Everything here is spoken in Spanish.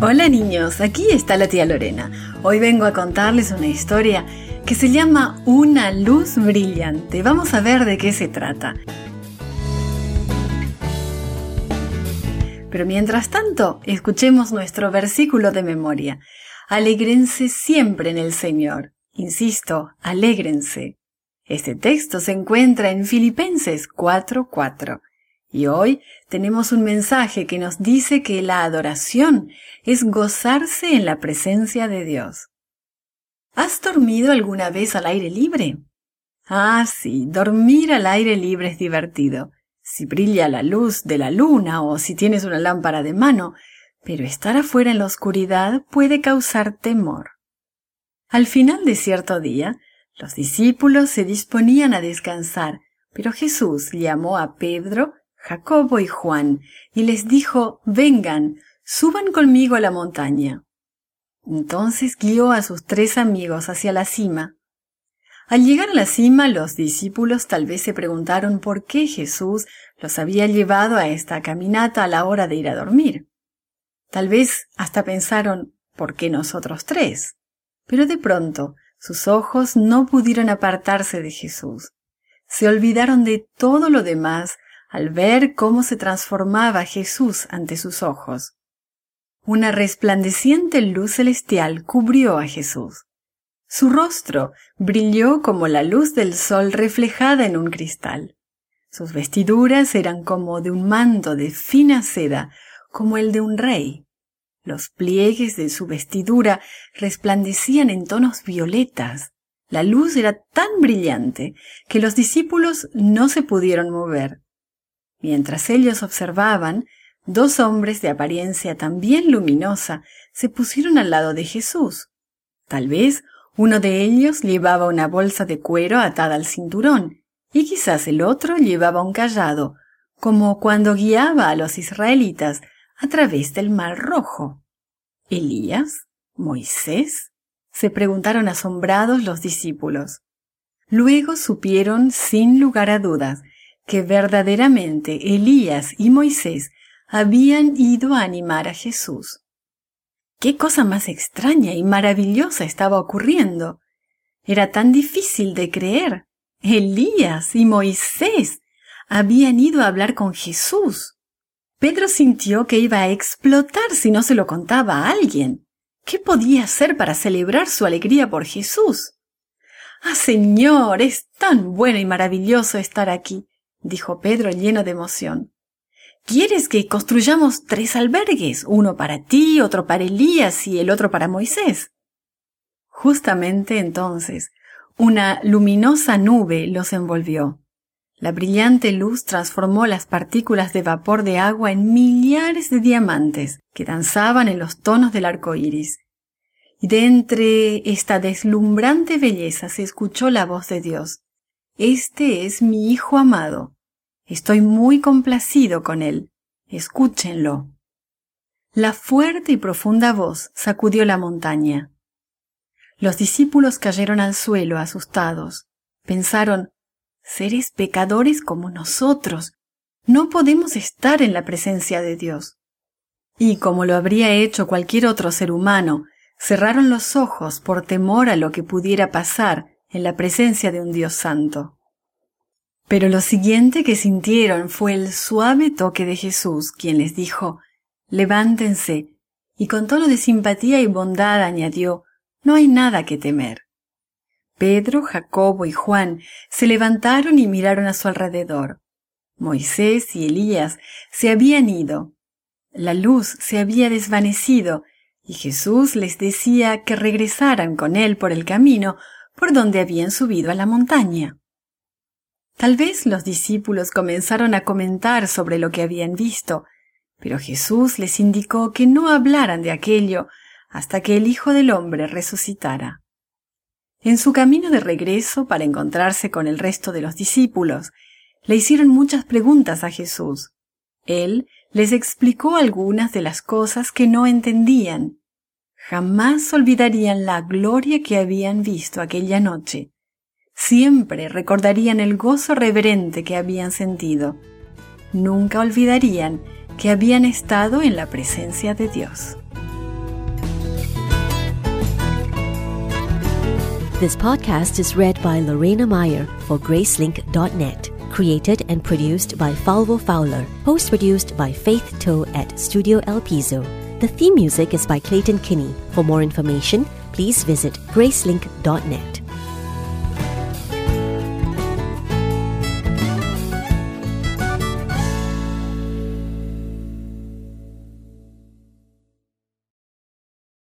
Hola niños, aquí está la tía Lorena. Hoy vengo a contarles una historia que se llama Una luz brillante. Vamos a ver de qué se trata. Pero mientras tanto, escuchemos nuestro versículo de memoria. Alégrense siempre en el Señor. Insisto, alégrense. Este texto se encuentra en Filipenses 4:4. Y hoy tenemos un mensaje que nos dice que la adoración es gozarse en la presencia de Dios. ¿Has dormido alguna vez al aire libre? Ah, sí, dormir al aire libre es divertido, si brilla la luz de la luna o si tienes una lámpara de mano, pero estar afuera en la oscuridad puede causar temor. Al final de cierto día, los discípulos se disponían a descansar, pero Jesús llamó a Pedro, Jacobo y Juan, y les dijo, vengan, suban conmigo a la montaña. Entonces guió a sus tres amigos hacia la cima. Al llegar a la cima, los discípulos tal vez se preguntaron por qué Jesús los había llevado a esta caminata a la hora de ir a dormir. Tal vez hasta pensaron, ¿por qué nosotros tres? Pero de pronto sus ojos no pudieron apartarse de Jesús. Se olvidaron de todo lo demás al ver cómo se transformaba Jesús ante sus ojos. Una resplandeciente luz celestial cubrió a Jesús. Su rostro brilló como la luz del sol reflejada en un cristal. Sus vestiduras eran como de un manto de fina seda, como el de un rey. Los pliegues de su vestidura resplandecían en tonos violetas. La luz era tan brillante que los discípulos no se pudieron mover. Mientras ellos observaban, dos hombres de apariencia también luminosa se pusieron al lado de Jesús. Tal vez uno de ellos llevaba una bolsa de cuero atada al cinturón, y quizás el otro llevaba un callado, como cuando guiaba a los israelitas a través del mar rojo. ¿Elías? ¿Moisés? se preguntaron asombrados los discípulos. Luego supieron, sin lugar a dudas, que verdaderamente Elías y Moisés habían ido a animar a Jesús. Qué cosa más extraña y maravillosa estaba ocurriendo. Era tan difícil de creer. Elías y Moisés habían ido a hablar con Jesús. Pedro sintió que iba a explotar si no se lo contaba a alguien. ¿Qué podía hacer para celebrar su alegría por Jesús? Ah, Señor, es tan bueno y maravilloso estar aquí dijo Pedro lleno de emoción. ¿Quieres que construyamos tres albergues, uno para ti, otro para Elías y el otro para Moisés? Justamente entonces, una luminosa nube los envolvió. La brillante luz transformó las partículas de vapor de agua en millares de diamantes que danzaban en los tonos del arco iris. Y de entre esta deslumbrante belleza se escuchó la voz de Dios. Este es mi Hijo amado. Estoy muy complacido con él. Escúchenlo. La fuerte y profunda voz sacudió la montaña. Los discípulos cayeron al suelo asustados. Pensaron, seres pecadores como nosotros, no podemos estar en la presencia de Dios. Y como lo habría hecho cualquier otro ser humano, cerraron los ojos por temor a lo que pudiera pasar en la presencia de un Dios santo. Pero lo siguiente que sintieron fue el suave toque de Jesús, quien les dijo, levántense, y con tono de simpatía y bondad añadió, no hay nada que temer. Pedro, Jacobo y Juan se levantaron y miraron a su alrededor. Moisés y Elías se habían ido. La luz se había desvanecido y Jesús les decía que regresaran con él por el camino por donde habían subido a la montaña. Tal vez los discípulos comenzaron a comentar sobre lo que habían visto, pero Jesús les indicó que no hablaran de aquello hasta que el Hijo del Hombre resucitara. En su camino de regreso para encontrarse con el resto de los discípulos, le hicieron muchas preguntas a Jesús. Él les explicó algunas de las cosas que no entendían. Jamás olvidarían la gloria que habían visto aquella noche. Siempre recordarían el gozo reverente que habían sentido. Nunca olvidarían que habían estado en la presencia de Dios. This podcast is read by Lorena Meyer for Gracelink.net. Created and produced by Falvo Fowler. Post produced by Faith Toe at Studio El Piso. The theme music is by Clayton Kinney. For more information, please visit Gracelink.net.